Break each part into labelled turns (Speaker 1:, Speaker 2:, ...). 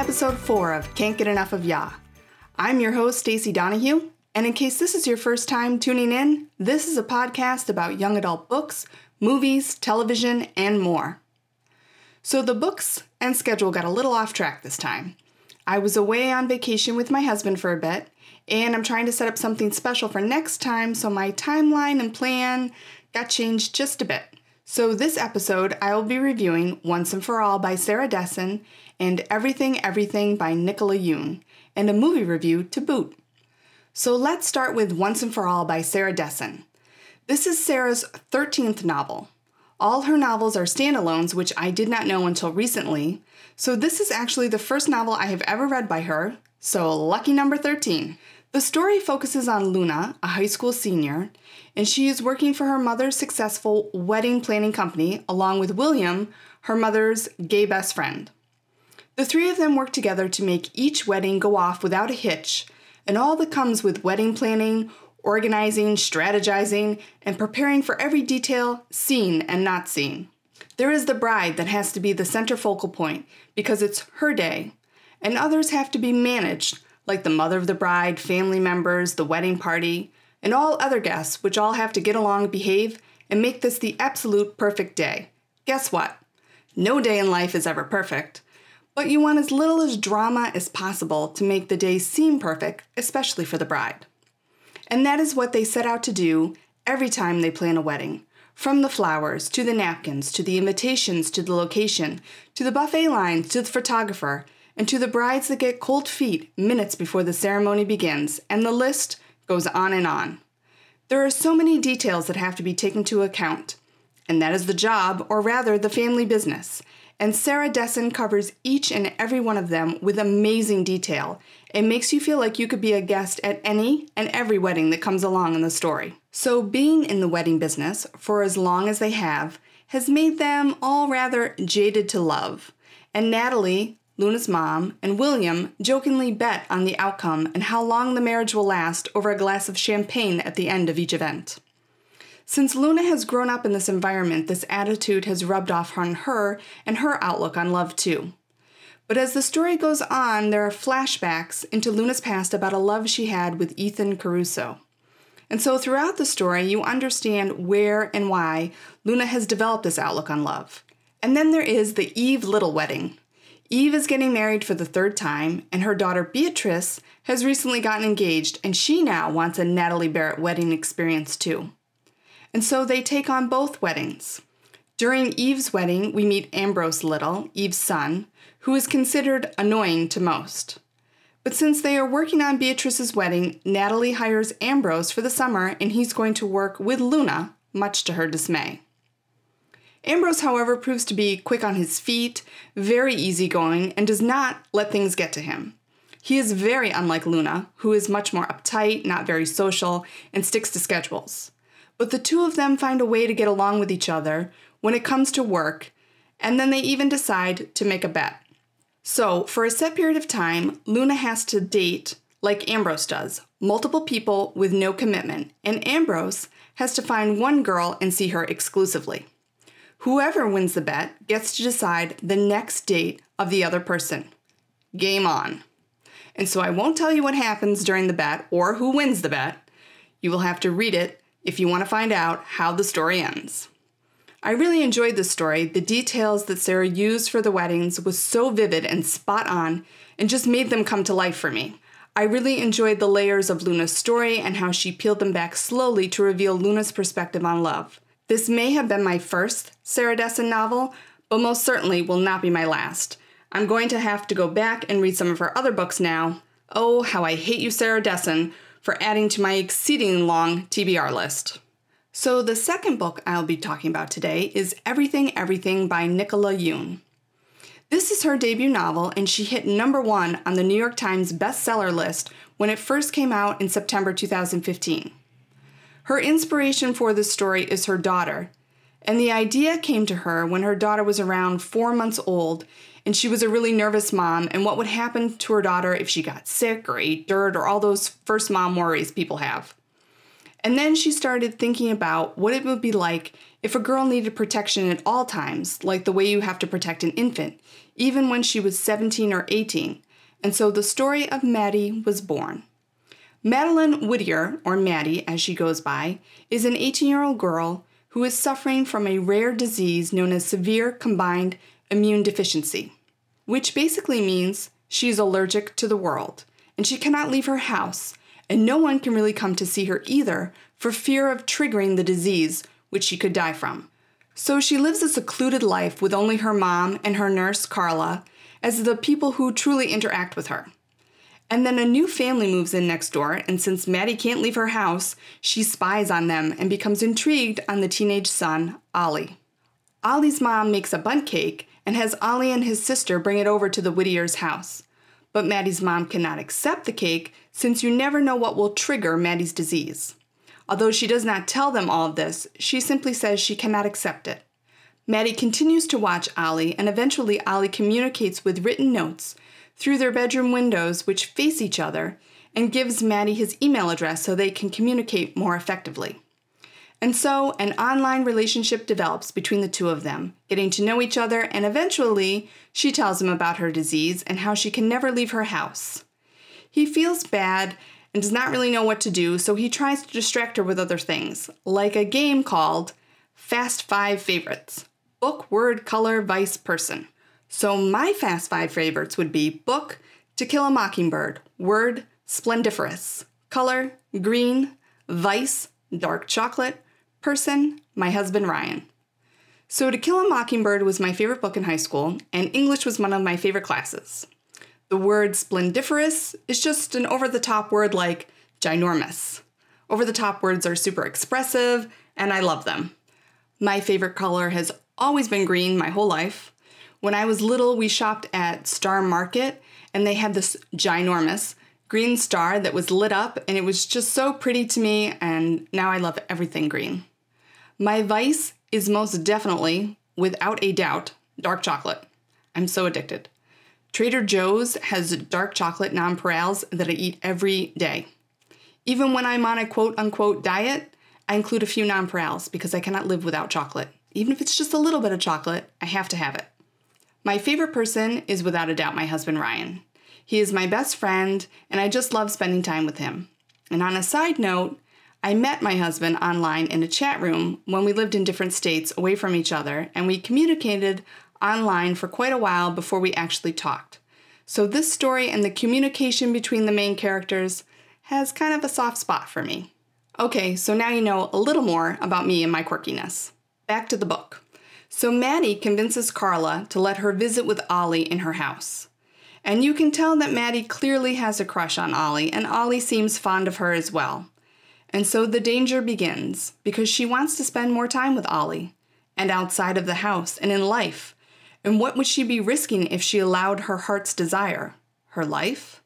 Speaker 1: Episode 4 of Can't Get Enough of Ya. I'm your host, Stacey Donahue, and in case this is your first time tuning in, this is a podcast about young adult books, movies, television, and more. So the books and schedule got a little off track this time. I was away on vacation with my husband for a bit, and I'm trying to set up something special for next time, so my timeline and plan got changed just a bit. So, this episode, I will be reviewing Once and For All by Sarah Dessen and Everything Everything by Nicola Yoon, and a movie review to boot. So, let's start with Once and For All by Sarah Dessen. This is Sarah's 13th novel. All her novels are standalones, which I did not know until recently, so this is actually the first novel I have ever read by her, so lucky number 13. The story focuses on Luna, a high school senior, and she is working for her mother's successful wedding planning company along with William, her mother's gay best friend. The three of them work together to make each wedding go off without a hitch, and all that comes with wedding planning, organizing, strategizing, and preparing for every detail, seen and not seen. There is the bride that has to be the center focal point because it's her day, and others have to be managed like the mother of the bride, family members, the wedding party, and all other guests, which all have to get along, behave, and make this the absolute perfect day. Guess what? No day in life is ever perfect, but you want as little as drama as possible to make the day seem perfect, especially for the bride. And that is what they set out to do every time they plan a wedding. From the flowers, to the napkins, to the invitations, to the location, to the buffet lines, to the photographer, and to the brides that get cold feet minutes before the ceremony begins, and the list goes on and on. There are so many details that have to be taken into account, and that is the job, or rather, the family business. And Sarah Dessen covers each and every one of them with amazing detail. It makes you feel like you could be a guest at any and every wedding that comes along in the story. So, being in the wedding business for as long as they have has made them all rather jaded to love. And Natalie, Luna's mom, and William jokingly bet on the outcome and how long the marriage will last over a glass of champagne at the end of each event. Since Luna has grown up in this environment, this attitude has rubbed off on her and her outlook on love too. But as the story goes on, there are flashbacks into Luna's past about a love she had with Ethan Caruso. And so throughout the story, you understand where and why Luna has developed this outlook on love. And then there is the Eve Little wedding, Eve is getting married for the third time, and her daughter Beatrice has recently gotten engaged, and she now wants a Natalie Barrett wedding experience too. And so they take on both weddings. During Eve's wedding, we meet Ambrose Little, Eve's son, who is considered annoying to most. But since they are working on Beatrice's wedding, Natalie hires Ambrose for the summer and he's going to work with Luna, much to her dismay. Ambrose, however, proves to be quick on his feet, very easygoing, and does not let things get to him. He is very unlike Luna, who is much more uptight, not very social, and sticks to schedules. But the two of them find a way to get along with each other when it comes to work, and then they even decide to make a bet. So, for a set period of time, Luna has to date, like Ambrose does, multiple people with no commitment, and Ambrose has to find one girl and see her exclusively. Whoever wins the bet gets to decide the next date of the other person. Game on. And so I won't tell you what happens during the bet or who wins the bet. You will have to read it if you want to find out how the story ends. I really enjoyed this story. The details that Sarah used for the weddings was so vivid and spot on and just made them come to life for me. I really enjoyed the layers of Luna's story and how she peeled them back slowly to reveal Luna's perspective on love. This may have been my first Sarah Dessen novel, but most certainly will not be my last. I'm going to have to go back and read some of her other books now. Oh, how I hate you, Sarah Dessen, for adding to my exceeding long TBR list. So, the second book I'll be talking about today is Everything Everything by Nicola Yoon. This is her debut novel, and she hit number one on the New York Times bestseller list when it first came out in September 2015. Her inspiration for this story is her daughter, and the idea came to her when her daughter was around four months old and she was a really nervous mom and what would happen to her daughter if she got sick or ate dirt or all those first mom worries people have. And then she started thinking about what it would be like if a girl needed protection at all times, like the way you have to protect an infant, even when she was 17 or 18, and so the story of Maddie was born. Madeline Whittier, or Maddie as she goes by, is an 18 year old girl who is suffering from a rare disease known as severe combined immune deficiency, which basically means she's allergic to the world and she cannot leave her house, and no one can really come to see her either for fear of triggering the disease which she could die from. So she lives a secluded life with only her mom and her nurse, Carla, as the people who truly interact with her. And then a new family moves in next door, and since Maddie can't leave her house, she spies on them and becomes intrigued on the teenage son, Ollie. Ollie's mom makes a Bundt cake and has Ollie and his sister bring it over to the Whittier's house. But Maddie's mom cannot accept the cake since you never know what will trigger Maddie's disease. Although she does not tell them all of this, she simply says she cannot accept it. Maddie continues to watch Ollie, and eventually Ollie communicates with written notes through their bedroom windows, which face each other, and gives Maddie his email address so they can communicate more effectively. And so, an online relationship develops between the two of them, getting to know each other, and eventually, she tells him about her disease and how she can never leave her house. He feels bad and does not really know what to do, so he tries to distract her with other things, like a game called Fast Five Favorites Book, Word, Color, Vice, Person. So my fast five favorites would be book, To Kill a Mockingbird, word, splendiferous, color, green, vice, dark chocolate, person, my husband Ryan. So To Kill a Mockingbird was my favorite book in high school, and English was one of my favorite classes. The word splendiferous is just an over the top word like ginormous. Over the top words are super expressive, and I love them. My favorite color has always been green my whole life. When I was little, we shopped at Star Market and they had this ginormous green star that was lit up and it was just so pretty to me and now I love everything green. My vice is most definitely, without a doubt, dark chocolate. I'm so addicted. Trader Joe's has dark chocolate nonpareils that I eat every day. Even when I'm on a quote unquote diet, I include a few nonpareils because I cannot live without chocolate. Even if it's just a little bit of chocolate, I have to have it. My favorite person is without a doubt my husband Ryan. He is my best friend, and I just love spending time with him. And on a side note, I met my husband online in a chat room when we lived in different states away from each other, and we communicated online for quite a while before we actually talked. So, this story and the communication between the main characters has kind of a soft spot for me. Okay, so now you know a little more about me and my quirkiness. Back to the book. So Maddie convinces Carla to let her visit with Ollie in her house. And you can tell that Maddie clearly has a crush on Ollie, and Ollie seems fond of her as well. And so the danger begins because she wants to spend more time with Ollie, and outside of the house and in life. And what would she be risking if she allowed her heart's desire? Her life?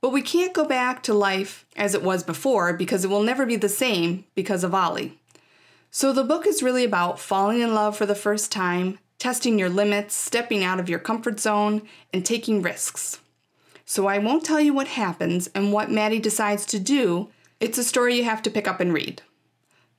Speaker 1: But we can't go back to life as it was before because it will never be the same because of Ollie. So the book is really about falling in love for the first time, testing your limits, stepping out of your comfort zone, and taking risks. So I won't tell you what happens and what Maddie decides to do. It's a story you have to pick up and read.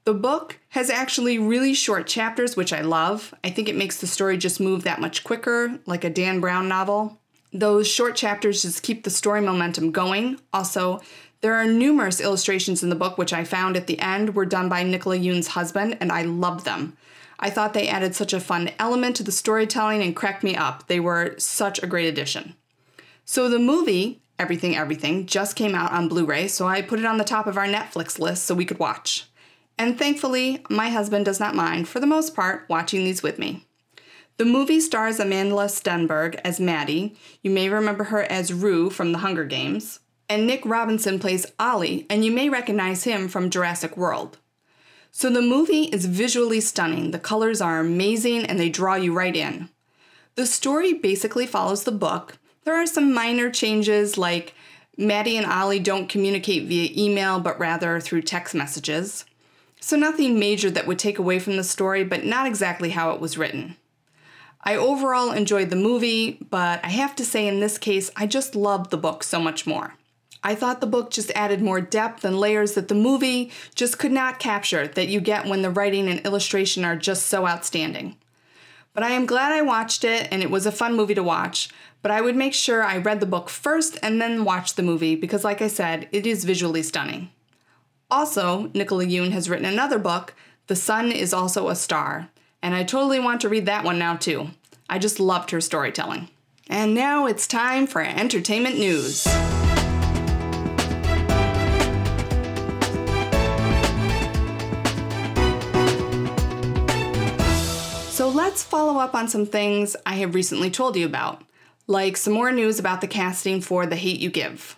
Speaker 1: The book has actually really short chapters, which I love. I think it makes the story just move that much quicker, like a Dan Brown novel. Those short chapters just keep the story momentum going. Also, there are numerous illustrations in the book, which I found at the end were done by Nicola Yoon's husband, and I loved them. I thought they added such a fun element to the storytelling and cracked me up. They were such a great addition. So the movie, Everything Everything, just came out on Blu ray, so I put it on the top of our Netflix list so we could watch. And thankfully, my husband does not mind, for the most part, watching these with me. The movie stars Amanda Stenberg as Maddie. You may remember her as Rue from The Hunger Games and Nick Robinson plays Ollie, and you may recognize him from Jurassic World. So the movie is visually stunning. The colors are amazing and they draw you right in. The story basically follows the book. There are some minor changes, like Maddie and Ollie don't communicate via email but rather through text messages. So, nothing major that would take away from the story, but not exactly how it was written. I overall enjoyed the movie, but I have to say in this case, I just loved the book so much more. I thought the book just added more depth and layers that the movie just could not capture that you get when the writing and illustration are just so outstanding. But I am glad I watched it and it was a fun movie to watch, but I would make sure I read the book first and then watch the movie because, like I said, it is visually stunning. Also, Nicola Yoon has written another book, The Sun is Also a Star, and I totally want to read that one now too. I just loved her storytelling. And now it's time for entertainment news. Let's follow up on some things I have recently told you about, like some more news about the casting for The Hate You Give.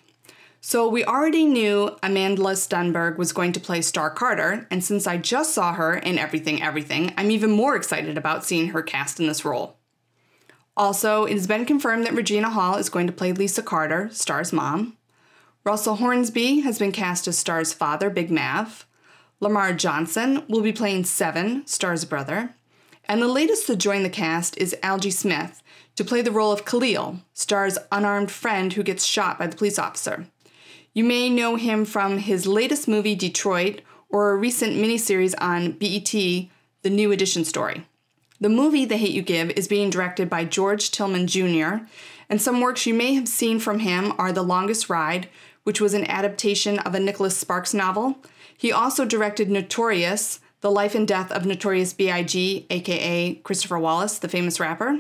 Speaker 1: So we already knew Amanda Stenberg was going to play Starr Carter, and since I just saw her in Everything Everything, I'm even more excited about seeing her cast in this role. Also, it has been confirmed that Regina Hall is going to play Lisa Carter, Starr's mom. Russell Hornsby has been cast as Starr's father, Big Mav. Lamar Johnson will be playing Seven, Starr's brother. And the latest to join the cast is Algee Smith to play the role of Khalil, Starr's unarmed friend who gets shot by the police officer. You may know him from his latest movie, Detroit, or a recent miniseries on BET, The New Edition Story. The movie, The Hate You Give, is being directed by George Tillman Jr., and some works you may have seen from him are The Longest Ride, which was an adaptation of a Nicholas Sparks novel. He also directed Notorious, The Life and Death of Notorious B.I.G., aka Christopher Wallace, the famous rapper,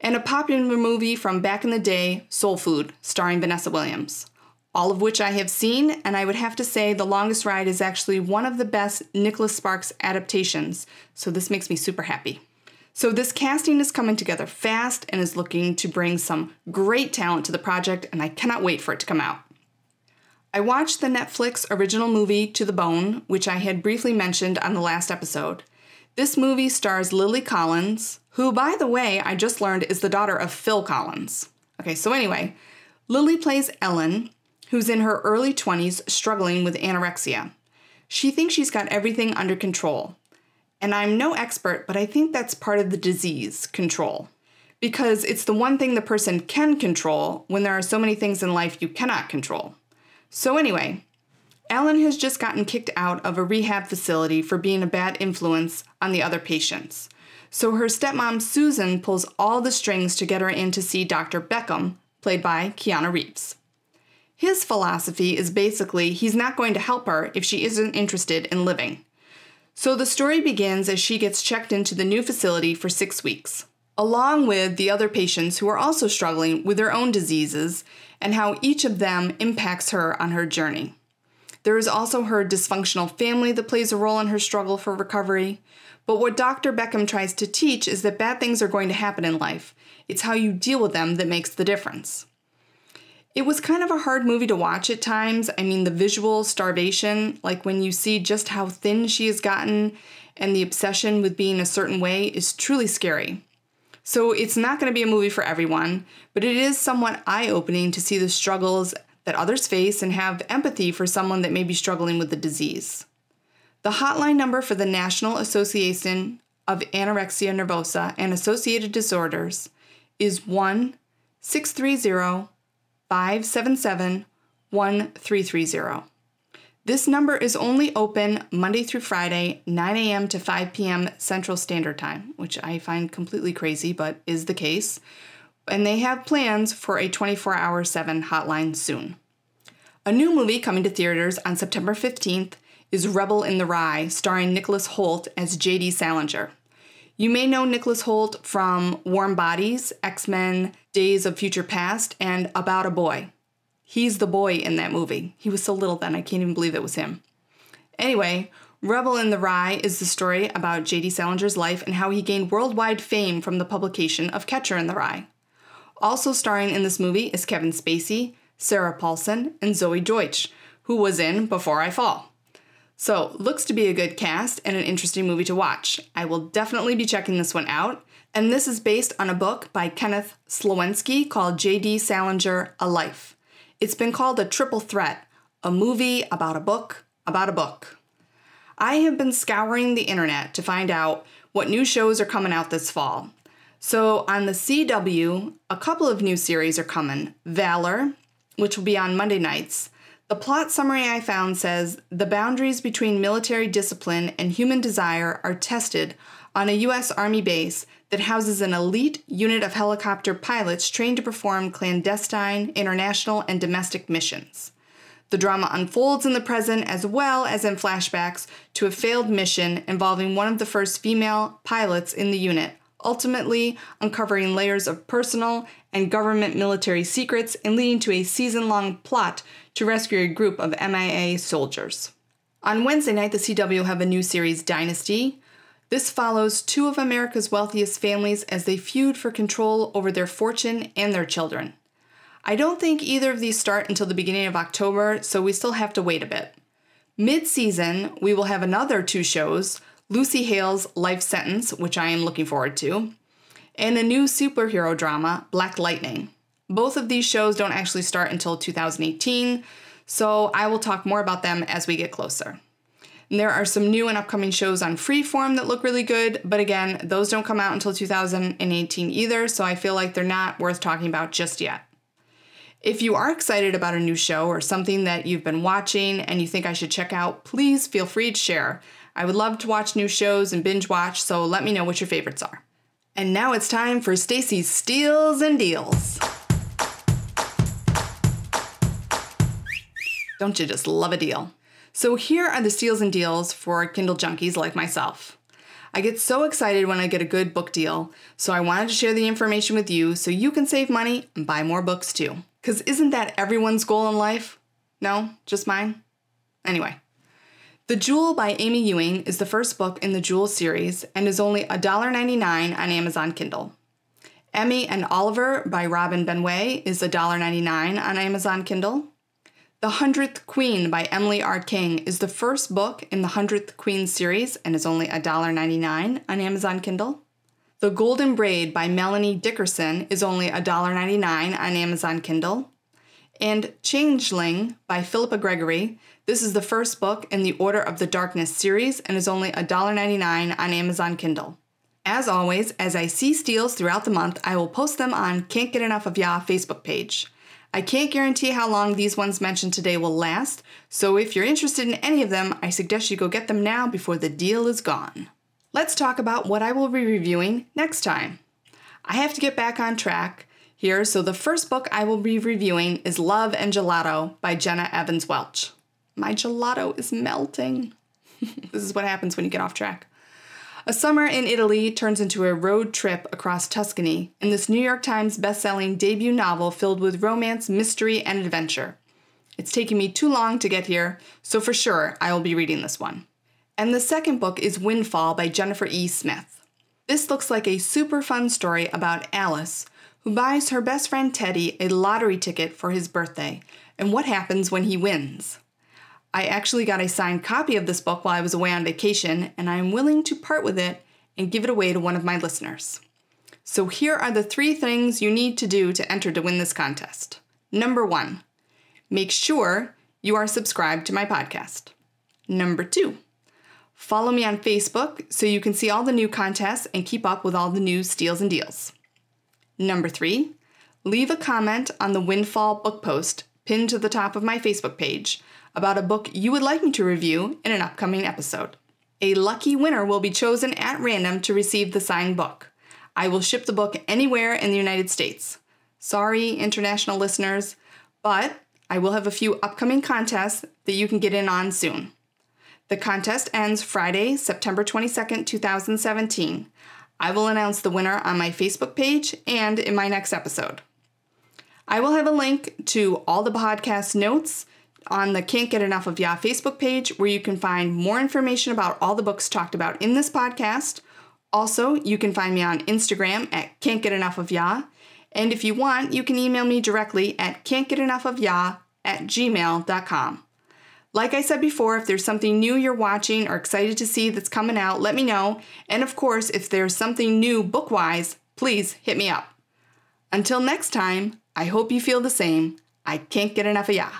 Speaker 1: and a popular movie from back in the day, Soul Food, starring Vanessa Williams all of which I have seen, and I would have to say The Longest Ride is actually one of the best Nicholas Sparks adaptations, so this makes me super happy. So, this casting is coming together fast and is looking to bring some great talent to the project, and I cannot wait for it to come out. I watched the Netflix original movie To the Bone, which I had briefly mentioned on the last episode. This movie stars Lily Collins, who, by the way, I just learned is the daughter of Phil Collins. Okay, so anyway, Lily plays Ellen, who's in her early 20s struggling with anorexia. She thinks she's got everything under control. And I'm no expert, but I think that's part of the disease control. Because it's the one thing the person can control when there are so many things in life you cannot control. So, anyway, Ellen has just gotten kicked out of a rehab facility for being a bad influence on the other patients. So, her stepmom Susan pulls all the strings to get her in to see Dr. Beckham, played by Keanu Reeves. His philosophy is basically he's not going to help her if she isn't interested in living. So the story begins as she gets checked into the new facility for six weeks, along with the other patients who are also struggling with their own diseases and how each of them impacts her on her journey. There is also her dysfunctional family that plays a role in her struggle for recovery. But what Dr. Beckham tries to teach is that bad things are going to happen in life. It's how you deal with them that makes the difference. It was kind of a hard movie to watch at times. I mean, the visual starvation, like when you see just how thin she has gotten and the obsession with being a certain way, is truly scary. So it's not going to be a movie for everyone, but it is somewhat eye opening to see the struggles that others face and have empathy for someone that may be struggling with the disease. The hotline number for the National Association of Anorexia Nervosa and Associated Disorders is 1 630 577 1330. This number is only open Monday through Friday, 9 a.m. to 5 p.m. Central Standard Time, which I find completely crazy, but is the case. And they have plans for a 24 hour 7 hotline soon. A new movie coming to theaters on September 15th is Rebel in the Rye, starring Nicholas Hoult as J.D. Salinger. You may know Nicholas Hoult from Warm Bodies, X Men, Days of Future Past, and About a Boy. He's the boy in that movie. He was so little then, I can't even believe it was him. Anyway, Rebel in the Rye is the story about J.D. Salinger's life and how he gained worldwide fame from the publication of Catcher in the Rye. Also starring in this movie is Kevin Spacey, Sarah Paulson, and Zoey Deutch, who was in Before I Fall. So, looks to be a good cast and an interesting movie to watch. I will definitely be checking this one out. And this is based on a book by Kenneth Slawenski called J.D. Salinger A Life. It's been called a triple threat a movie about a book about a book. I have been scouring the internet to find out what new shows are coming out this fall. So, on the CW, a couple of new series are coming Valor, which will be on Monday nights. The plot summary I found says the boundaries between military discipline and human desire are tested on a U.S. Army base that houses an elite unit of helicopter pilots trained to perform clandestine, international, and domestic missions. The drama unfolds in the present as well as in flashbacks to a failed mission involving one of the first female pilots in the unit, ultimately uncovering layers of personal and government military secrets and leading to a season long plot to rescue a group of MIA soldiers. On Wednesday night, the CW have a new series, Dynasty. This follows two of America's wealthiest families as they feud for control over their fortune and their children. I don't think either of these start until the beginning of October, so we still have to wait a bit. Mid season, we will have another two shows Lucy Hale's Life Sentence, which I am looking forward to, and a new superhero drama, Black Lightning. Both of these shows don't actually start until 2018, so I will talk more about them as we get closer. And there are some new and upcoming shows on Freeform that look really good, but again, those don't come out until 2018 either, so I feel like they're not worth talking about just yet. If you are excited about a new show or something that you've been watching and you think I should check out, please feel free to share. I would love to watch new shows and binge watch, so let me know what your favorites are. And now it's time for Stacy's Steals and Deals. Don't you just love a deal? So here are the steals and deals for Kindle junkies like myself. I get so excited when I get a good book deal, so I wanted to share the information with you so you can save money and buy more books too. Because isn't that everyone's goal in life? No, just mine? Anyway. The Jewel by Amy Ewing is the first book in the Jewel series and is only $1.99 on Amazon Kindle. Emmy and Oliver by Robin Benway is $1.99 on Amazon Kindle. The Hundredth Queen by Emily R. King is the first book in the Hundredth Queen series and is only $1.99 on Amazon Kindle. The Golden Braid by Melanie Dickerson is only $1.99 on Amazon Kindle. And Changeling by Philippa Gregory. This is the first book in the Order of the Darkness series and is only $1.99 on Amazon Kindle. As always, as I see steals throughout the month, I will post them on Can't Get Enough of Ya Facebook page. I can't guarantee how long these ones mentioned today will last, so if you're interested in any of them, I suggest you go get them now before the deal is gone let's talk about what I will be reviewing next time. I have to get back on track here, so the first book I will be reviewing is Love and Gelato by Jenna Evans Welch. My gelato is melting. this is what happens when you get off track. A summer in Italy turns into a road trip across Tuscany in this New York Times bestselling debut novel filled with romance, mystery, and adventure. It's taking me too long to get here, so for sure I will be reading this one. And the second book is Windfall by Jennifer E. Smith. This looks like a super fun story about Alice, who buys her best friend Teddy a lottery ticket for his birthday, and what happens when he wins. I actually got a signed copy of this book while I was away on vacation, and I am willing to part with it and give it away to one of my listeners. So here are the three things you need to do to enter to win this contest. Number one, make sure you are subscribed to my podcast. Number two, Follow me on Facebook so you can see all the new contests and keep up with all the new steals and deals. Number three, leave a comment on the Windfall book post pinned to the top of my Facebook page about a book you would like me to review in an upcoming episode. A lucky winner will be chosen at random to receive the signed book. I will ship the book anywhere in the United States. Sorry, international listeners, but I will have a few upcoming contests that you can get in on soon. The contest ends Friday, September 22nd, 2017. I will announce the winner on my Facebook page and in my next episode. I will have a link to all the podcast notes on the Can't Get Enough of Ya Facebook page where you can find more information about all the books talked about in this podcast. Also, you can find me on Instagram at Can't Get Enough of Ya. And if you want, you can email me directly at can'tgetenough at gmail.com. Like I said before, if there's something new you're watching or excited to see that's coming out, let me know. And of course, if there's something new book wise, please hit me up. Until next time, I hope you feel the same. I can't get enough of ya.